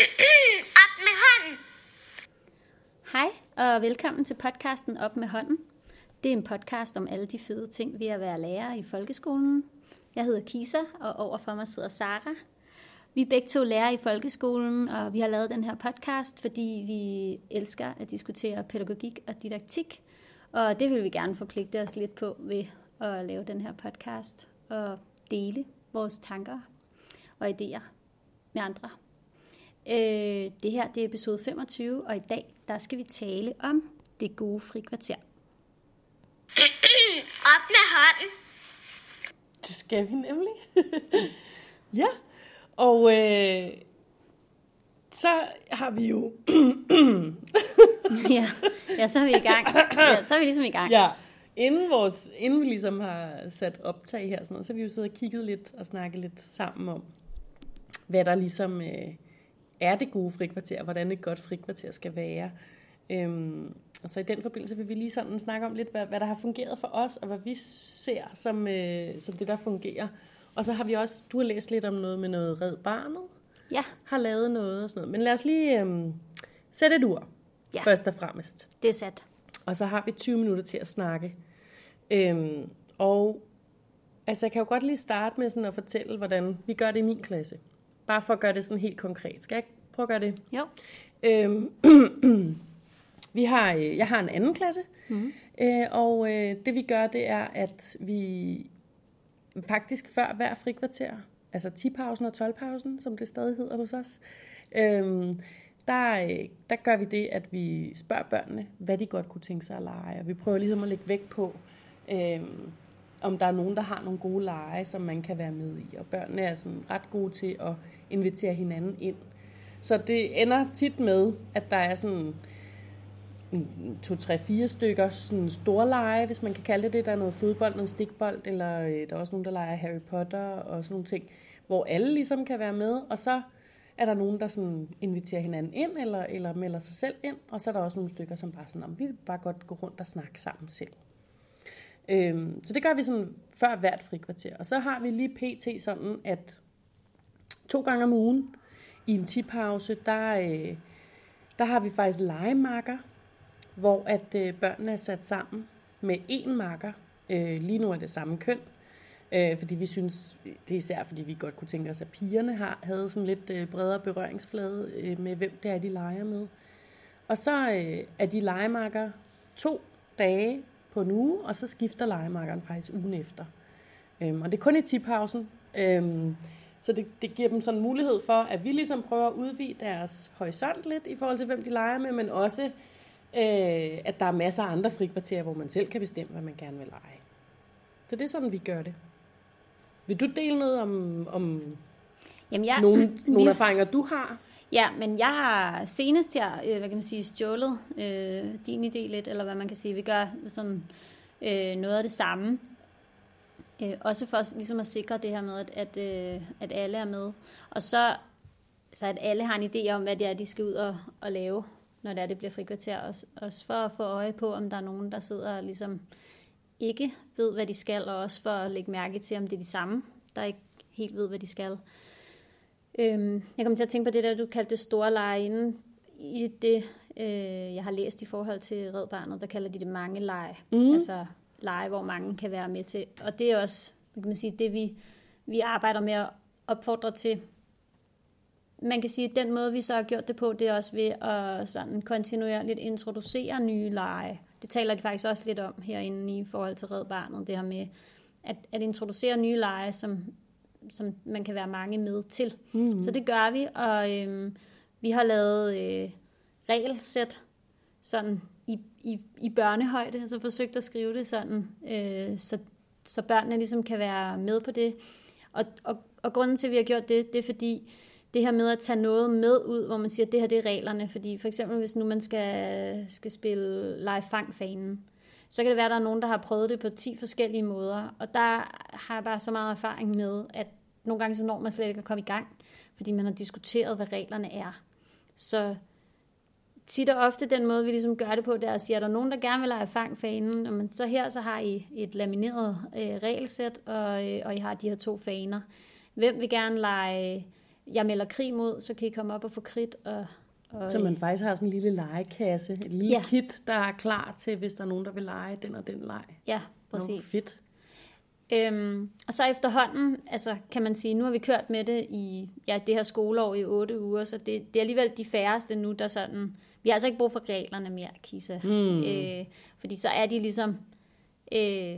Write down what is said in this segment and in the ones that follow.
Op med hånden. Hej og velkommen til podcasten Op med hånden. Det er en podcast om alle de fede ting ved at være lærer i folkeskolen. Jeg hedder Kisa, og overfor mig sidder Sara. Vi er begge to lærere i folkeskolen, og vi har lavet den her podcast, fordi vi elsker at diskutere pædagogik og didaktik. Og det vil vi gerne forpligte os lidt på ved at lave den her podcast og dele vores tanker og idéer med andre. Øh, det her det er episode 25, og i dag der skal vi tale om det gode frikvarter. Op med hånden. Det skal vi nemlig. ja, og øh, så har vi jo... ja, ja, så er vi i gang. Ja, så er vi ligesom i gang. ja, inden, vores, inden vi ligesom har sat optag her, sådan noget, så har vi jo siddet og kigget lidt og snakket lidt sammen om, hvad der ligesom øh, er det gode frikvarter, hvordan et godt frikvarter skal være. Øhm, og så i den forbindelse vil vi lige sådan snakke om lidt, hvad, hvad der har fungeret for os, og hvad vi ser som, øh, som det, der fungerer. Og så har vi også, du har læst lidt om noget med noget Red Barnet, Ja, har lavet noget og sådan noget. Men lad os lige øhm, sætte et ur, ja. først og fremmest. det er sat. Og så har vi 20 minutter til at snakke. Øhm, og altså, jeg kan jo godt lige starte med sådan at fortælle, hvordan vi gør det i min klasse. Bare for at gøre det sådan helt konkret. Skal jeg prøve at gøre det? Jo, Øhm, vi har, øh, jeg har en anden klasse, mm. øh, og øh, det vi gør, det er, at vi faktisk før hver frikvarter, altså 10-pausen og 12-pausen, som det stadig hedder hos os, øhm, der, øh, der gør vi det, at vi spørger børnene, hvad de godt kunne tænke sig at lege, og vi prøver ligesom at lægge vægt på, øhm, om der er nogen, der har nogle gode lege, som man kan være med i, og børnene er sådan ret gode til at invitere hinanden ind. Så det ender tit med, at der er sådan en to, tre, fire stykker sådan store lege, hvis man kan kalde det det. Der er noget fodbold, noget stikbold, eller øh, der er også nogen, der leger Harry Potter og sådan nogle ting, hvor alle ligesom kan være med, og så er der nogen, der sådan inviterer hinanden ind, eller, eller melder sig selv ind, og så er der også nogle stykker, som bare sådan, om vi vil bare godt gå rundt og snakke sammen selv. Øhm, så det gør vi sådan før hvert frikvarter. Og så har vi lige pt. sådan, at to gange om ugen i en tipause, der, øh, der har vi faktisk legemarker, hvor at øh, børnene er sat sammen med én marker. Øh, lige nu er det samme køn, øh, fordi vi synes, det er især fordi vi godt kunne tænke os, at pigerne har, havde sådan lidt øh, bredere berøringsflade øh, med, hvem det er, de leger med. Og så øh, er de legemarker to dage på en uge, og så skifter legemarkeren faktisk ugen efter. Øhm, og det er kun i tipausen. Øhm, så det, det giver dem sådan en mulighed for, at vi ligesom prøver at udvide deres horisont lidt i forhold til, hvem de leger med, men også, øh, at der er masser af andre frikvarterer, hvor man selv kan bestemme, hvad man gerne vil lege. Så det er sådan, vi gør det. Vil du dele noget om, om Jamen, jeg, nogle, nogle vi- erfaringer, du har? Ja, men jeg har senest her, øh, hvad kan man sige, stjålet øh, din idé lidt, eller hvad man kan sige, vi gør sådan øh, noget af det samme. Øh, også for ligesom at sikre det her med, at, at, øh, at alle er med. Og så, så at alle har en idé om, hvad det er, de skal ud og, og lave, når det er, det bliver frikvarter. Også, også for at få øje på, om der er nogen, der sidder og ligesom ikke ved, hvad de skal, og også for at lægge mærke til, om det er de samme, der ikke helt ved, hvad de skal. Øhm, jeg kom til at tænke på det der, du kaldte det store lege inden. I det, øh, jeg har læst i forhold til Red Barnet, der kalder de det mange lege. Mm. Altså lege, hvor mange kan være med til. Og det er også, kan man sige, det vi, vi arbejder med at opfordre til. Man kan sige, at den måde, vi så har gjort det på, det er også ved at sådan kontinuerligt introducere nye lege. Det taler de faktisk også lidt om herinde i forhold til Red Barnet, det her med at, at introducere nye lege, som som man kan være mange med til. Mm. Så det gør vi, og øhm, vi har lavet øh, regelsæt sådan i, i, i børnehøjde, altså forsøgt at skrive det sådan, øh, så, så børnene ligesom kan være med på det. Og, og, og grunden til, at vi har gjort det, det er fordi, det her med at tage noget med ud, hvor man siger, at det her det er reglerne. Fordi for eksempel, hvis nu man skal, skal spille live fangfanen, så kan det være, at der er nogen, der har prøvet det på 10 forskellige måder. Og der har jeg bare så meget erfaring med, at nogle gange så når man slet ikke at komme i gang, fordi man har diskuteret, hvad reglerne er. Så tit og ofte den måde, vi ligesom gør det på, det er at sige, at der er nogen, der gerne vil lege fangfanen, og men så her så har I et lamineret øh, regelsæt, og, øh, og I har de her to faner. Hvem vil gerne lege jeg melder krig mod, så kan I komme op og få kridt. Og, og, Så man faktisk har sådan en lille legekasse, et lille Ja. kit, der er klar til, hvis der er nogen, der vil lege den og den leg. Ja, Nå, præcis. fedt. Øhm, og så efterhånden, altså kan man sige, nu har vi kørt med det i ja, det her skoleår i otte uger, så det, det er alligevel de færreste nu, der sådan... Vi har altså ikke brug for reglerne mere, Kisa. Mm. Øh, fordi så er de ligesom... Øh,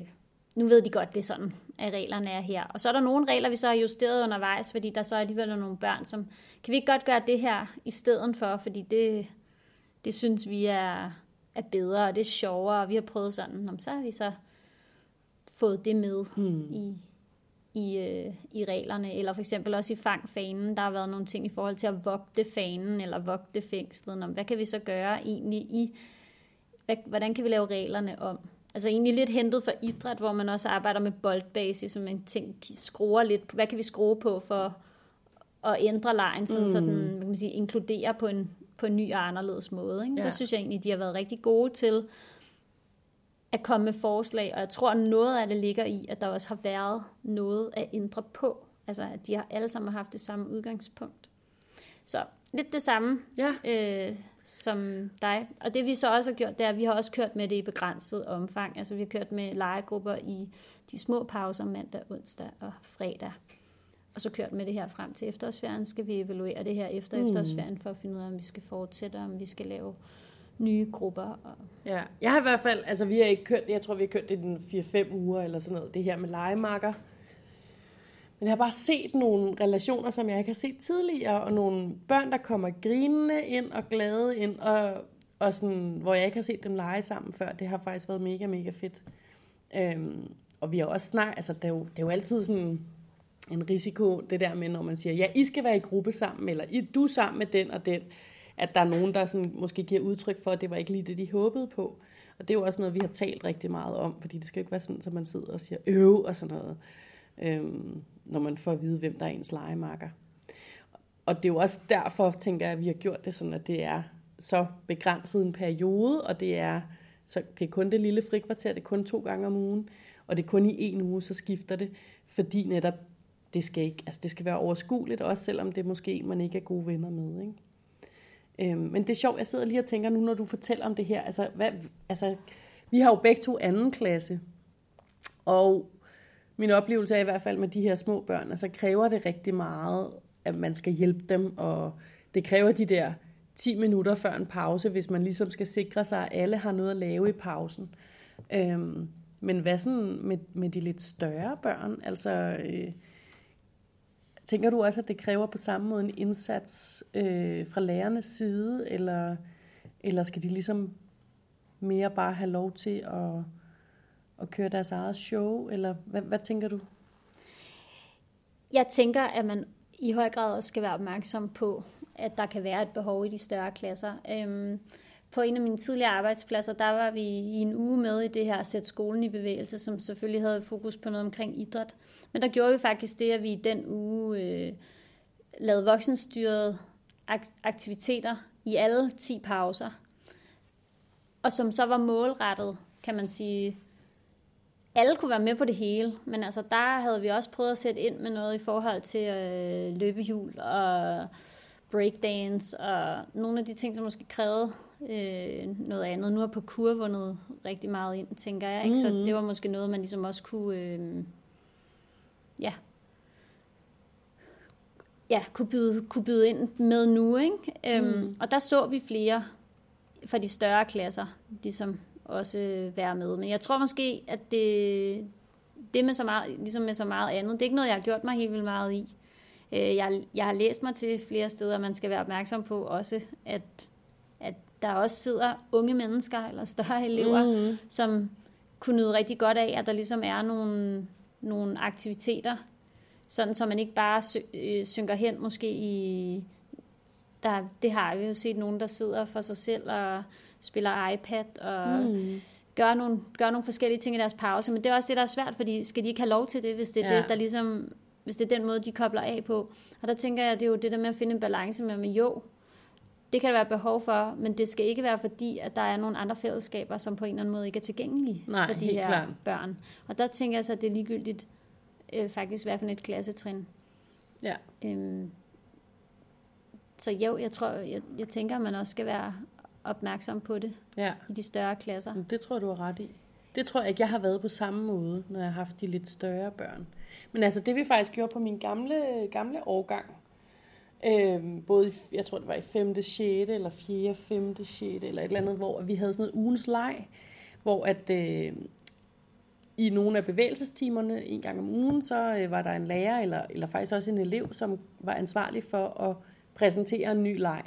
nu ved de godt, det er sådan, at reglerne er her. Og så er der nogle regler, vi så har justeret undervejs, fordi der så alligevel er nogle børn, som... Kan vi ikke godt gøre det her i stedet for? Fordi det, det synes vi er, er bedre, og det er sjovere, og vi har prøvet sådan. Nå, så har vi så fået det med Hmm. i, i, øh, i reglerne, eller for eksempel også i fang fanen, der har været nogle ting i forhold til at vogte fanen, eller vogte fængslet. Nå, hvad kan vi så gøre egentlig i, hvad, hvordan kan vi lave reglerne om? Altså egentlig lidt hentet fra idræt, hvor man også arbejder med boldbasis, som en ting skruer lidt, hvad kan vi skrue på for at ændre lejen, sådan, mm. så den hvad kan man sige, inkluderer på en, på en ny og anderledes måde. Ikke? Ja. Det synes jeg egentlig, de har været rigtig gode til at komme med forslag, og jeg tror, at noget af det ligger i, at der også har været noget at ændre på. Altså, at de har alle sammen haft det samme udgangspunkt. Så lidt det samme Ja, øh, som dig. Og det vi så også har gjort, det er, at vi har også kørt med det i begrænset omfang. Altså, vi har kørt med legegrupper i de små pauser mandag, onsdag og fredag. Og så kørt med det her frem til efterårsferien. Skal vi evaluere det her efter mm. efterårsferien, for at finde ud af, om vi skal fortsætte, om vi skal lave nye grupper. Og... ja. Jeg har i hvert fald, altså vi har ikke kørt jeg tror vi har kørt det i 4-5 uger eller sådan noget, det her med legemarker. Men jeg har bare set nogle relationer, som jeg ikke har set tidligere, og nogle børn, der kommer grinende ind og glade ind, og, og sådan, hvor jeg ikke har set dem lege sammen før. Det har faktisk været mega, mega fedt. Øhm, og vi har også snakket, altså det er, jo, det er jo altid sådan en risiko, det der med, når man siger, ja, I skal være i gruppe sammen, eller I, du er sammen med den og den, at der er nogen, der sådan, måske giver udtryk for, at det var ikke lige det, de håbede på. Og det er jo også noget, vi har talt rigtig meget om, fordi det skal jo ikke være sådan, at man sidder og siger øv og sådan noget, øhm, når man får at vide, hvem der er ens legemarker. Og det er jo også derfor, tænker jeg, at vi har gjort det sådan, at det er så begrænset en periode, og det er, så det er kun det lille frikvarter, det er kun to gange om ugen, og det er kun i en uge, så skifter det, fordi netop det skal, ikke, altså det skal være overskueligt, også selvom det er måske man ikke er gode venner med. Ikke? Øhm, men det er sjovt, jeg sidder lige og tænker nu, når du fortæller om det her, altså, hvad, altså vi har jo begge to anden klasse, og min oplevelse er i hvert fald med de her små børn, altså kræver det rigtig meget, at man skal hjælpe dem, og det kræver de der 10 minutter før en pause, hvis man ligesom skal sikre sig, at alle har noget at lave i pausen. Øhm, men hvad sådan med, med de lidt større børn? Altså, øh, tænker du også, at det kræver på samme måde en indsats øh, fra lærernes side, eller, eller skal de ligesom mere bare have lov til at, at køre deres eget show, eller hvad, hvad tænker du? Jeg tænker, at man i høj grad også skal være opmærksom på, at der kan være et behov i de større klasser. Øhm, på en af mine tidligere arbejdspladser, der var vi i en uge med i det her Sæt skolen i bevægelse, som selvfølgelig havde fokus på noget omkring idræt. Men der gjorde vi faktisk det, at vi i den uge øh, lavede voksenstyrede ak- aktiviteter i alle 10 pauser. Og som så var målrettet, kan man sige, alle kunne være med på det hele, men altså der havde vi også prøvet at sætte ind med noget i forhold til øh, løbehjul og breakdance og nogle af de ting, som måske krævede øh, noget andet. Nu har parkour vundet rigtig meget ind, tænker jeg. Ikke? Mm-hmm. Så det var måske noget, man ligesom også kunne, øh, ja, ja, kunne, byde, kunne byde ind med nu. Ikke? Mm. Øhm, og der så vi flere fra de større klasser, ligesom også være med. Men jeg tror måske, at det, det med så meget, ligesom med så meget andet, det er ikke noget, jeg har gjort mig helt vildt meget i. Øh, Jeg, jeg har læst mig til flere steder, at man skal være opmærksom på også, at, at der også sidder unge mennesker eller større elever, mm. som kunne nyde rigtig godt af, at der ligesom er nogle, nogle aktiviteter, sådan så man ikke bare sy- øh, synker hen måske i... Der, det har vi jo set nogen, der sidder for sig selv og spiller iPad og mm. gør, nogle, gør nogle forskellige ting i deres pause. Men det er også det, der er svært, fordi skal de ikke have lov til det, hvis det er, Ja. det, der ligesom, hvis det er den måde, de kobler af på. Og der tænker jeg, det er jo det der med at finde en balance med, med jo, det kan der være behov for, men det skal ikke være fordi, at der er nogle andre fællesskaber, som på en eller anden måde ikke er tilgængelige Nej, for de her klart. børn. Og der tænker jeg så, at det er ligegyldigt øh, faktisk, hvad for et klassetrin. Ja. Øhm, så jo, jeg tror, jeg, jeg tænker, at man også skal være opmærksom på det Ja, i de større klasser. det tror du har ret i. Det tror jeg ikke, jeg har været på samme måde, når jeg har haft de lidt større børn. Men altså, det vi faktisk gjorde på min gamle, gamle årgang, øh, både i, jeg tror det var i 5., 6. eller 4., 5., 6. eller et eller andet, hvor vi havde sådan noget ugens leg, hvor at øh, i nogle af bevægelsestimerne en gang om ugen, så øh, var der en lærer, eller, eller faktisk også en elev, som var ansvarlig for at præsentere en ny leg.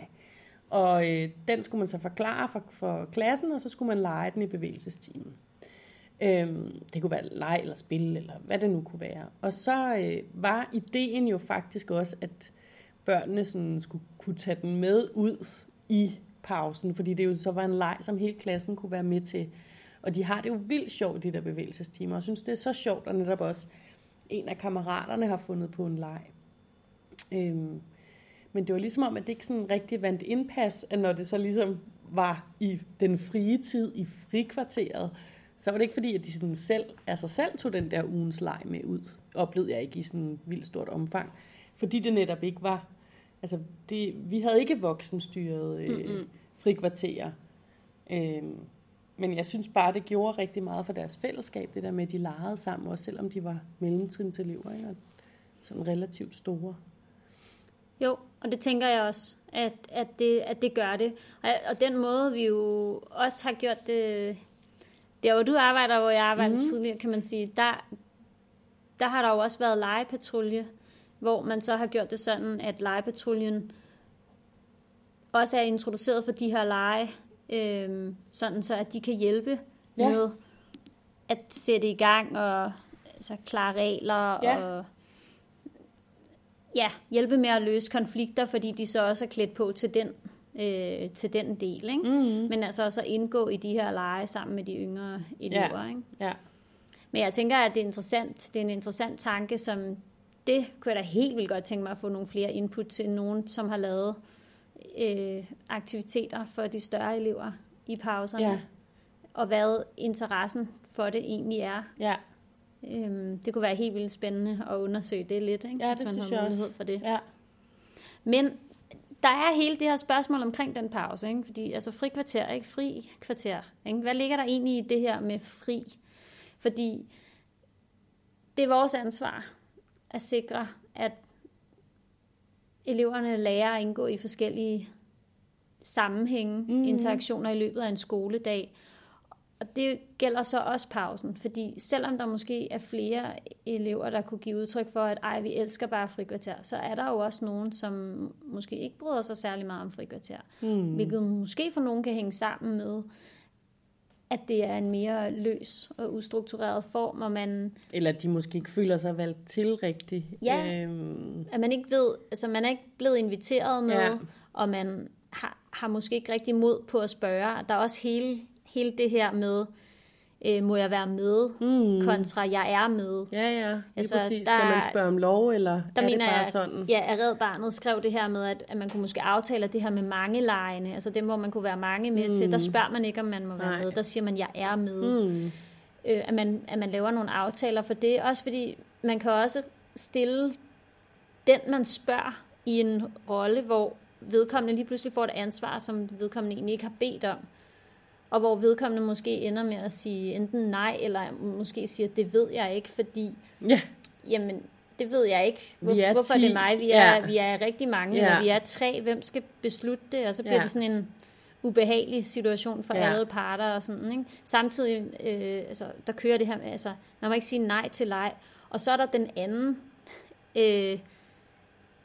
Og øh, den skulle man så forklare for, for klassen, og så skulle man lege den i bevægelsestimen. Øhm, det kunne være leg eller spil, eller hvad det nu kunne være. Og så øh, var ideen jo faktisk også, at børnene sådan skulle kunne tage den med ud i pausen, fordi det jo så var en leg, som hele klassen kunne være med til. Og de har det jo vildt sjovt, de der bevægelsestimer, og synes, det er så sjovt, og netop også en af kammeraterne har fundet på en leg. Øhm, men det var ligesom om, at det ikke sådan rigtig vandt indpas, at når det så ligesom var i den frie tid, i frikvarteret, så var det ikke fordi, at de sådan selv, altså selv tog den der ugens leg med ud. Oplevede jeg ikke i sådan vildt stort omfang. Fordi det netop ikke var, altså det, vi havde ikke voksenstyret øh, Mm-mm. frikvarterer. Øhm, men jeg synes bare, det gjorde rigtig meget for deres fællesskab, det der med, at de legede sammen, også selvom de var mellemtrinselever, ikke? og sådan relativt store. Jo, og det tænker jeg også, at, at, det, at det gør det. Og, og den måde, vi jo også har gjort det, der hvor du arbejder, hvor jeg arbejdede Mhm. mm. tidligere, kan man sige, der, der har der jo også været legepatrulje, hvor man så har gjort det sådan, at legepatruljen også er introduceret for de her lege, øhm, sådan så at de kan hjælpe ja. med at sætte i gang og altså, klare regler Ja. og ja, hjælpe med at løse konflikter, fordi de så også er klædt på til den, øh, til den del. Ikke? Mm-hmm. Men altså også at indgå i de her lege sammen med de yngre elever. Ja. Ikke? Ja. Men jeg tænker, at det er interessant. Det er en interessant tanke, som det kunne jeg da helt vildt godt tænke mig at få nogle flere input til nogen, som har lavet øh, aktiviteter for de større elever i pauserne. Ja. Og hvad interessen for det egentlig er. Ja. Øhm, det kunne være helt vildt spændende at undersøge det lidt, ikke? Ja, hvis det man synes har jeg også. mulighed for det. Ja. Men der er hele det her spørgsmål omkring den pause, ikke? fordi altså fri kvarter, ikke? Fri kvarter. Ikke? Hvad ligger der egentlig i det her med fri? Fordi det er vores ansvar at sikre, at eleverne lærer at indgå i forskellige sammenhænge, mm. interaktioner i løbet af en skoledag. Og det gælder så også pausen, fordi selvom der måske er flere elever, der kunne give udtryk for, at ej, vi elsker bare frikvarter, så er der jo også nogen, som måske ikke bryder sig særlig meget om frikvarter. Mm. Hvilket måske for nogen kan hænge sammen med, at det er en mere løs og ustruktureret form, og man, Eller at de måske ikke føler sig valgt til rigtigt. Ja. Øhm, at man ikke ved, altså man er ikke blevet inviteret med, Ja. og man har, har måske ikke rigtig mod på at spørge. Der er også hele, hele det her med, øh, må jeg være med, mm. kontra jeg er med. Ja, ja. Lige Altså, præcis. der- Skal man spørge om lov, eller Der er det mener bare jeg, sådan? ja, at Red Barnet skrev det her med, at, at man kunne måske aftale det her med mange lejene, altså dem, hvor man kunne være mange med mm. til. Der spørger man ikke, om man må være Nej. med. Der siger man, jeg er med. Mm. øh, at, man, at man laver nogle aftaler for det. Også fordi man kan også stille den, man spørger, i en rolle, hvor vedkommende lige pludselig får et ansvar, som vedkommende egentlig ikke har bedt om. Og hvor vedkommende måske ender med at sige enten nej, eller måske siger, det ved jeg ikke, fordi, Ja, jamen, det ved jeg ikke. Hvor, Vi er hvorfor er 10. det mig? Vi er, Ja. vi er rigtig mange, Ja. eller vi er tre. Hvem skal beslutte det? Og så bliver Ja. det sådan en ubehagelig situation for Ja. alle parter og sådan, ikke? Samtidig, øh, altså, der kører det her med, altså, man må ikke sige nej til leg. Og så er der den anden øh,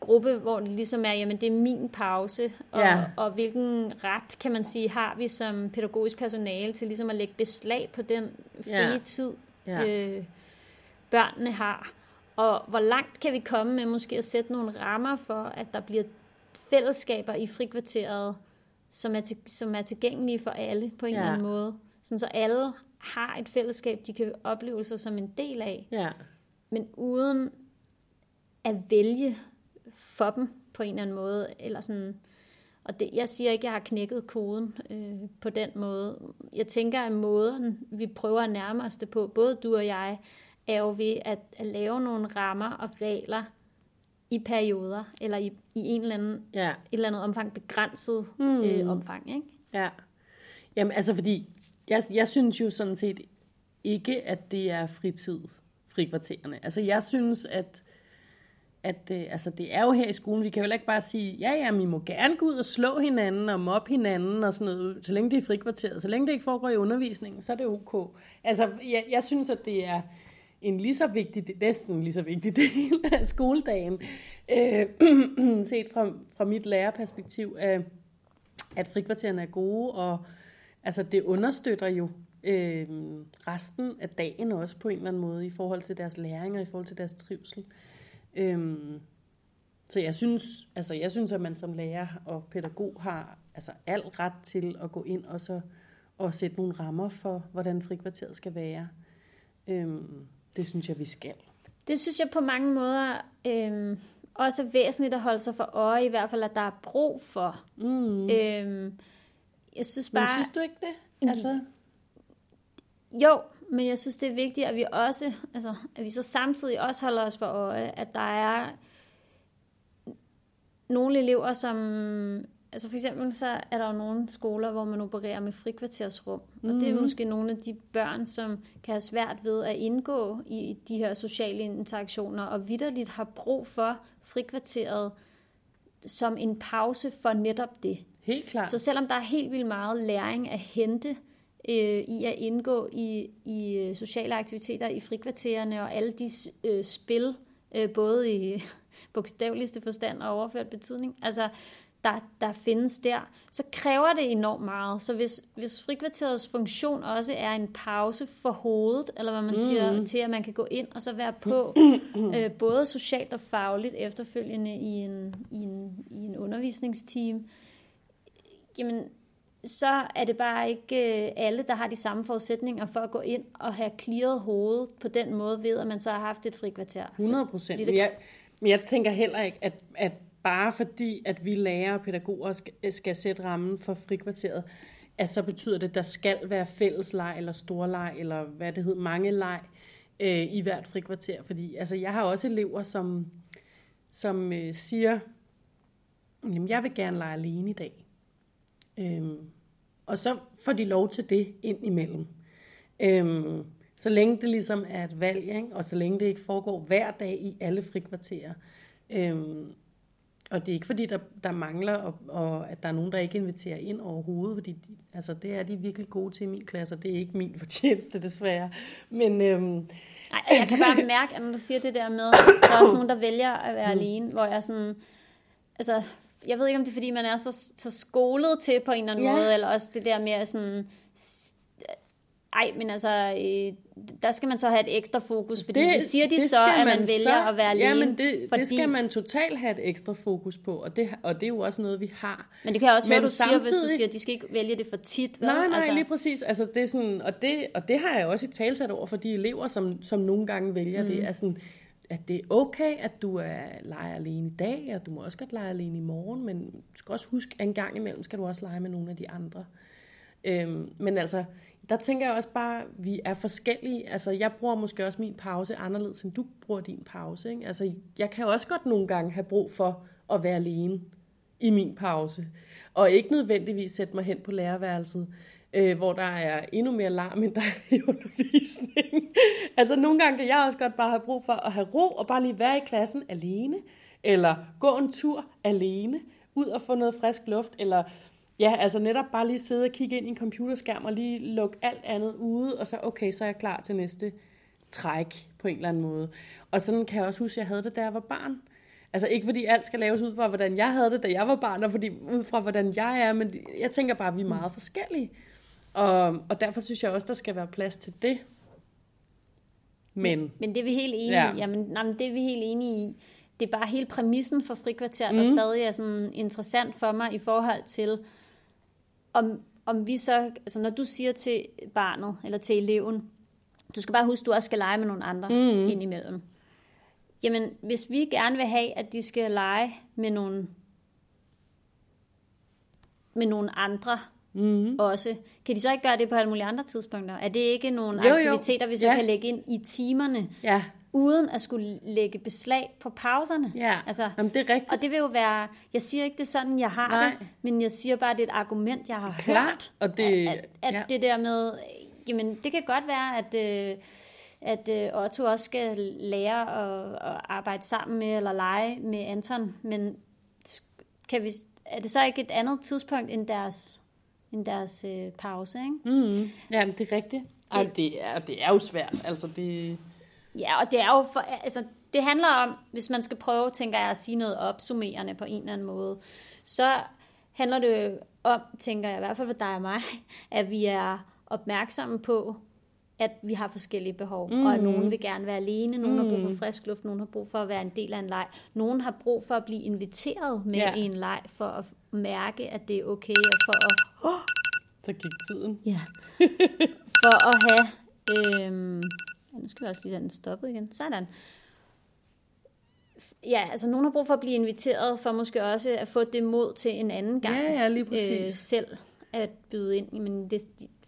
gruppe, hvor det ligesom er, jamen det er min pause, og, Ja. og hvilken ret, kan man sige, har vi som pædagogisk personale til ligesom at lægge beslag på den frie Ja. tid, ja. øh, børnene har. Og hvor langt kan vi komme med måske at sætte nogle rammer for, at der bliver fællesskaber i frikvarteret, som er, til, som er tilgængelige for alle på en Ja. eller anden måde. Sådan så alle har et fællesskab, de kan opleve sig som en del af, ja. men uden at vælge for dem på en eller anden måde. Eller sådan, og det, jeg siger ikke, at jeg har knækket koden øh, på den måde. Jeg tænker, at måden, vi prøver at nærme os det på, både du og jeg, er jo ved at, at lave nogle rammer og regler, i perioder, eller i, i en eller anden, Ja. et eller andet omfang, begrænset mm. øh, omfang. Ikke? Ja. Jamen, altså fordi, jeg, jeg synes jo sådan set ikke, at det er fritid, frikvartererne. Altså, jeg synes, at, at øh, altså, det er jo her i skolen, vi kan jo heller ikke bare sige, ja, ja, vi må gerne gå ud og slå hinanden og mobbe hinanden og sådan noget, så længe det er frikvarteret. Så længe det ikke foregår i undervisningen, så er det ok. Altså, jeg, jeg synes, at det er en lige så vigtig, næsten lige så vigtig del af skoledagen, øh, set fra, fra mit lærerperspektiv, øh, at frikvartererne er gode, og altså, det understøtter jo øh, resten af dagen også på en eller anden måde, i forhold til deres læring og i forhold til deres trivsel. Øh, så jeg synes, altså, jeg synes, at man som lærer og pædagog har altså, al ret til at gå ind og så og sætte nogle rammer for, hvordan frikvarteret skal være. Øhm, det synes jeg, vi skal. Det synes jeg på mange måder øh, også er væsentligt at holde sig for øje, i hvert fald, at der er brug for. Mm. Øh, jeg synes Men bare... synes du ikke det? Altså, Jo, men jeg synes, det er vigtigt, at vi også, altså, at vi så samtidig også holder os for øje, at der er nogle elever, som, altså for eksempel så er der jo nogle skoler, hvor man opererer med frikvartersrum, og det er måske nogle af de børn, som kan have svært ved at indgå i de her sociale interaktioner, og vidderligt har brug for frikvarteret som en pause for netop det. helt klart. Så selvom der er helt vildt meget læring at hente øh, i at indgå i, i øh, sociale aktiviteter i frikvartererne og alle de øh, spil, øh, både i bogstaveligste forstand og overført betydning, altså der, der findes der, så kræver det enormt meget. Så hvis, hvis frikvarterets funktion også er en pause for hovedet, eller hvad man mm. siger, til at man kan gå ind og så være på, øh, både socialt og fagligt efterfølgende i en, i en, i en undervisningsteam, jamen, så er det bare ikke øh, alle, der har de samme forudsætninger for at gå ind og have clearet hovedet på den måde ved, at man så har haft et frikvarter. 100 procent. Det- jeg, men jeg tænker heller ikke, at, at bare fordi, at vi lærer og pædagoger skal, skal sætte rammen for frikvarteret, at så betyder det, at der skal være fællesleg eller storleg, eller hvad det hedder, mange leg øh, i hvert frikvarter. Fordi altså, jeg har også elever, som, som øh, siger, jamen jeg vil gerne lege alene i dag. Øhm, og så får de lov til det ind imellem. Øhm, så længe det ligesom er et valg, ikke? og så længe det ikke foregår hver dag i alle frikvarterer. Øhm, og det er ikke fordi, der, der mangler, og, og at der er nogen, der ikke inviterer ind overhovedet, fordi de, altså, det er de virkelig gode til i min klasse, og det er ikke min fortjeneste desværre. Men øhm, Nej, jeg kan bare mærke, at når du siger det der med, der er også nogen, der vælger at være alene, hvor jeg sådan, altså, jeg ved ikke, om det er, fordi man er så, så skolet til på en eller anden Ja. måde, eller også det der med at sådan, ej, men altså, øh, der skal man så have et ekstra fokus, fordi det, siger de så, at man, vælger at være alene. Ja, men det, fordi, det skal man totalt have et ekstra fokus på, og det, og det er jo også noget, vi har. Men det kan jeg også Men høre, du siger, hvis du samtidig- siger, at de skal ikke vælge det for tit. Vel? Nej, nej, altså, lige præcis. Altså, det er sådan, og, det, og det har jeg også i talsat over for de elever, som, som nogle gange vælger mm. det. Er sådan, at det er okay, at du er leger alene i dag, og du må også godt lege alene i morgen, men du skal også huske, at en gang imellem skal du også lege med nogle af de andre. Øhm, men altså, der tænker jeg også bare, at vi er forskellige. Altså, jeg bruger måske også min pause anderledes, end du bruger din pause. Ikke? Altså, jeg kan også godt nogle gange have brug for at være alene i min pause, og ikke nødvendigvis sætte mig hen på lærerværelset, øh, hvor der er endnu mere larm, end der er i undervisningen. altså, nogle gange kan jeg også godt bare have brug for at have ro, og bare lige være i klassen alene, eller gå en tur alene, ud og få noget frisk luft, eller Ja, altså netop bare lige sidde og kigge ind i en computerskærm og lige lukke alt andet ude, og så okay, så er jeg klar til næste træk på en eller anden måde. Og sådan kan jeg også huske, at jeg havde det, da jeg var barn. Altså ikke fordi alt skal laves ud fra, hvordan jeg havde det, da jeg var barn, og fordi, ud fra, hvordan jeg er, men jeg tænker bare, at vi er meget forskellige. Og, og derfor synes jeg også, der skal være plads til det. Men, Men det er vi helt enige Ja. i. Jamen, nej, men det er vi helt enige i. Det er bare hele præmissen for frikvarter, der Mhm. stadig er sådan interessant for mig i forhold til, om, om vi så, altså når du siger til barnet, eller til eleven, du skal bare huske, du også skal lege med nogle andre mm. indimellem. Jamen, hvis vi gerne vil have, at de skal lege med nogle, med nogle andre mm. også, kan de så ikke gøre det på alle mulige andre tidspunkter? Er det ikke nogle Jo, jo. aktiviteter, vi så Ja. kan lægge ind i timerne? ja, uden at skulle lægge beslag på pauserne. Ja, Altså, Jamen, det er rigtigt. og det vil jo være, jeg siger ikke, det er sådan, jeg har Nej. det, men jeg siger bare, det er et argument, jeg har Klart, hørt. og det- at, at ja. det der med, jamen det kan godt være, at, øh, at øh, Otto også skal lære at, at arbejde sammen med, eller lege med Anton, men kan vi, er det så ikke et andet tidspunkt end deres, end deres øh, pause, ikke? Mm, ja, det er rigtigt. Ej, det er, det er jo svært. Altså, det... Ja, og det er jo for, altså, det handler om, hvis man skal prøve, tænker jeg, at sige noget opsummerende på en eller anden måde, så handler det om, tænker jeg, i hvert fald for dig og mig, at vi er opmærksomme på, at vi har forskellige behov, mm. og at nogen vil gerne være alene, nogen mm. har brug for frisk luft, nogen har brug for at være en del af en leg, nogen har brug for at blive inviteret med Ja. i en leg, for at mærke, at det er okay, og for at Så gik tiden. Ja. For at have... Øhm, nu skal vi også lige have den stoppet igen. Sådan. Ja, altså nogen har brug for at blive inviteret, for måske også at få det mod til en anden gang. Ja, ja, lige øh, præcis. selv at byde ind. Men det,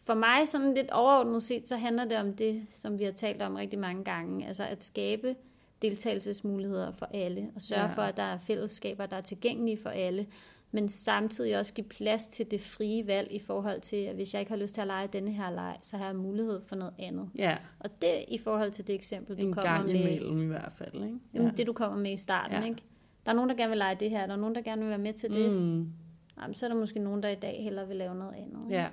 for mig sådan lidt overordnet set, så handler det om det, som vi har talt om rigtig mange gange. Altså at skabe deltagelsesmuligheder for alle, og sørge ja. for, at der er fællesskaber, der er tilgængelige for alle, men samtidig også give plads til det frie valg i forhold til, at hvis jeg ikke har lyst til at lege denne her leg, så har jeg mulighed for noget andet. Ja, Og det i forhold til det eksempel, du en kommer gang med, imellem i hvert fald, ikke? jamen, det du kommer med i starten, Ja. ja. ikke? Der er nogen, der gerne vil lege det her, der er nogen, der gerne vil være med til det. Mm, Jamen, så er der måske nogen, der i dag hellere vil lave noget andet. ikke? ja.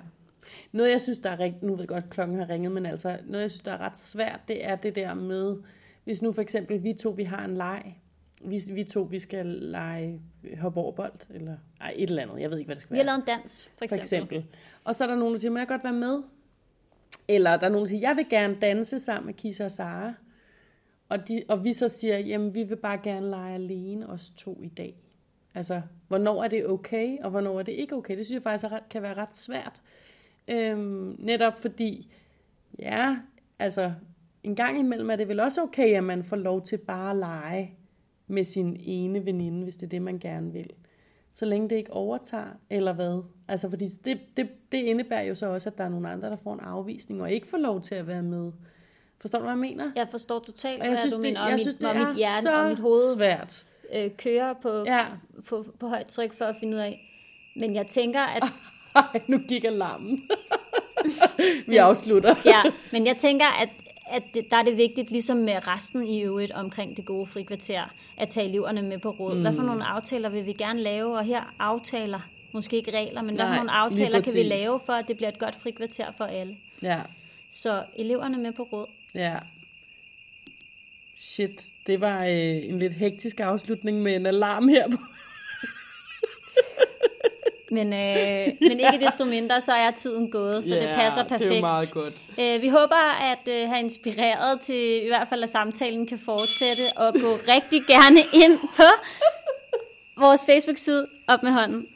Noget, jeg synes, der er rigtig... Nu ved jeg godt, klokken har ringet, men altså, noget, jeg synes, der er ret svært, det er det der med, hvis nu for eksempel vi to, vi har en leg, vi, vi to, vi skal lege hop over bold, eller ej, et eller andet, jeg ved ikke, hvad det skal Vi har være. lavet en dans, for for eksempel. eksempel. Og så er der nogen, der siger, må jeg godt være med? Eller der er nogen, der siger, jeg vil gerne danse sammen med Kisa og Sara. Og, de, og vi så siger, jamen vi vil bare gerne lege alene, os to i dag. Altså, hvornår er det okay, og hvornår er det ikke okay? Det synes jeg faktisk ret, kan være ret svært. Øhm, netop fordi, ja, altså, en gang imellem er det vel også okay, at man får lov til bare at lege med sin ene veninde, hvis det er det, man gerne vil så længe det ikke overtager, eller hvad? Altså, fordi det, det, det indebærer jo så også, at der er nogle andre, der får en afvisning, og ikke får lov til at være med. Forstår du, hvad jeg mener? Jeg forstår totalt, Og jeg hvad synes, du det, mener, og jeg mit, synes, det og er mit hjerne så og mit hoved svært. øh, kører på, Ja. ja. på, på højt tryk for at finde ud af. Men jeg tænker, at Ej, nu gik alarmen. Vi afslutter. ja, men jeg tænker, at, at det, der er det vigtigt, ligesom med resten i øvrigt omkring det gode frikvarter, at tage eleverne med på råd. Mm. Hvad for nogle aftaler vil vi gerne lave? Og her aftaler, måske ikke regler, men hvad for Nej, nogle aftaler kan vi lave, for at det bliver et godt frikvarter for alle? Ja, Så eleverne med på råd. ja. Shit, det var øh, en lidt hektisk afslutning med en alarm her på. Men, øh, men ikke desto mindre, så er tiden gået, så det passer perfekt. det er meget godt. Øh, vi håber at øh, have inspireret til i hvert fald, at samtalen kan fortsætte og gå rigtig gerne ind på vores Facebook-side op med hånden.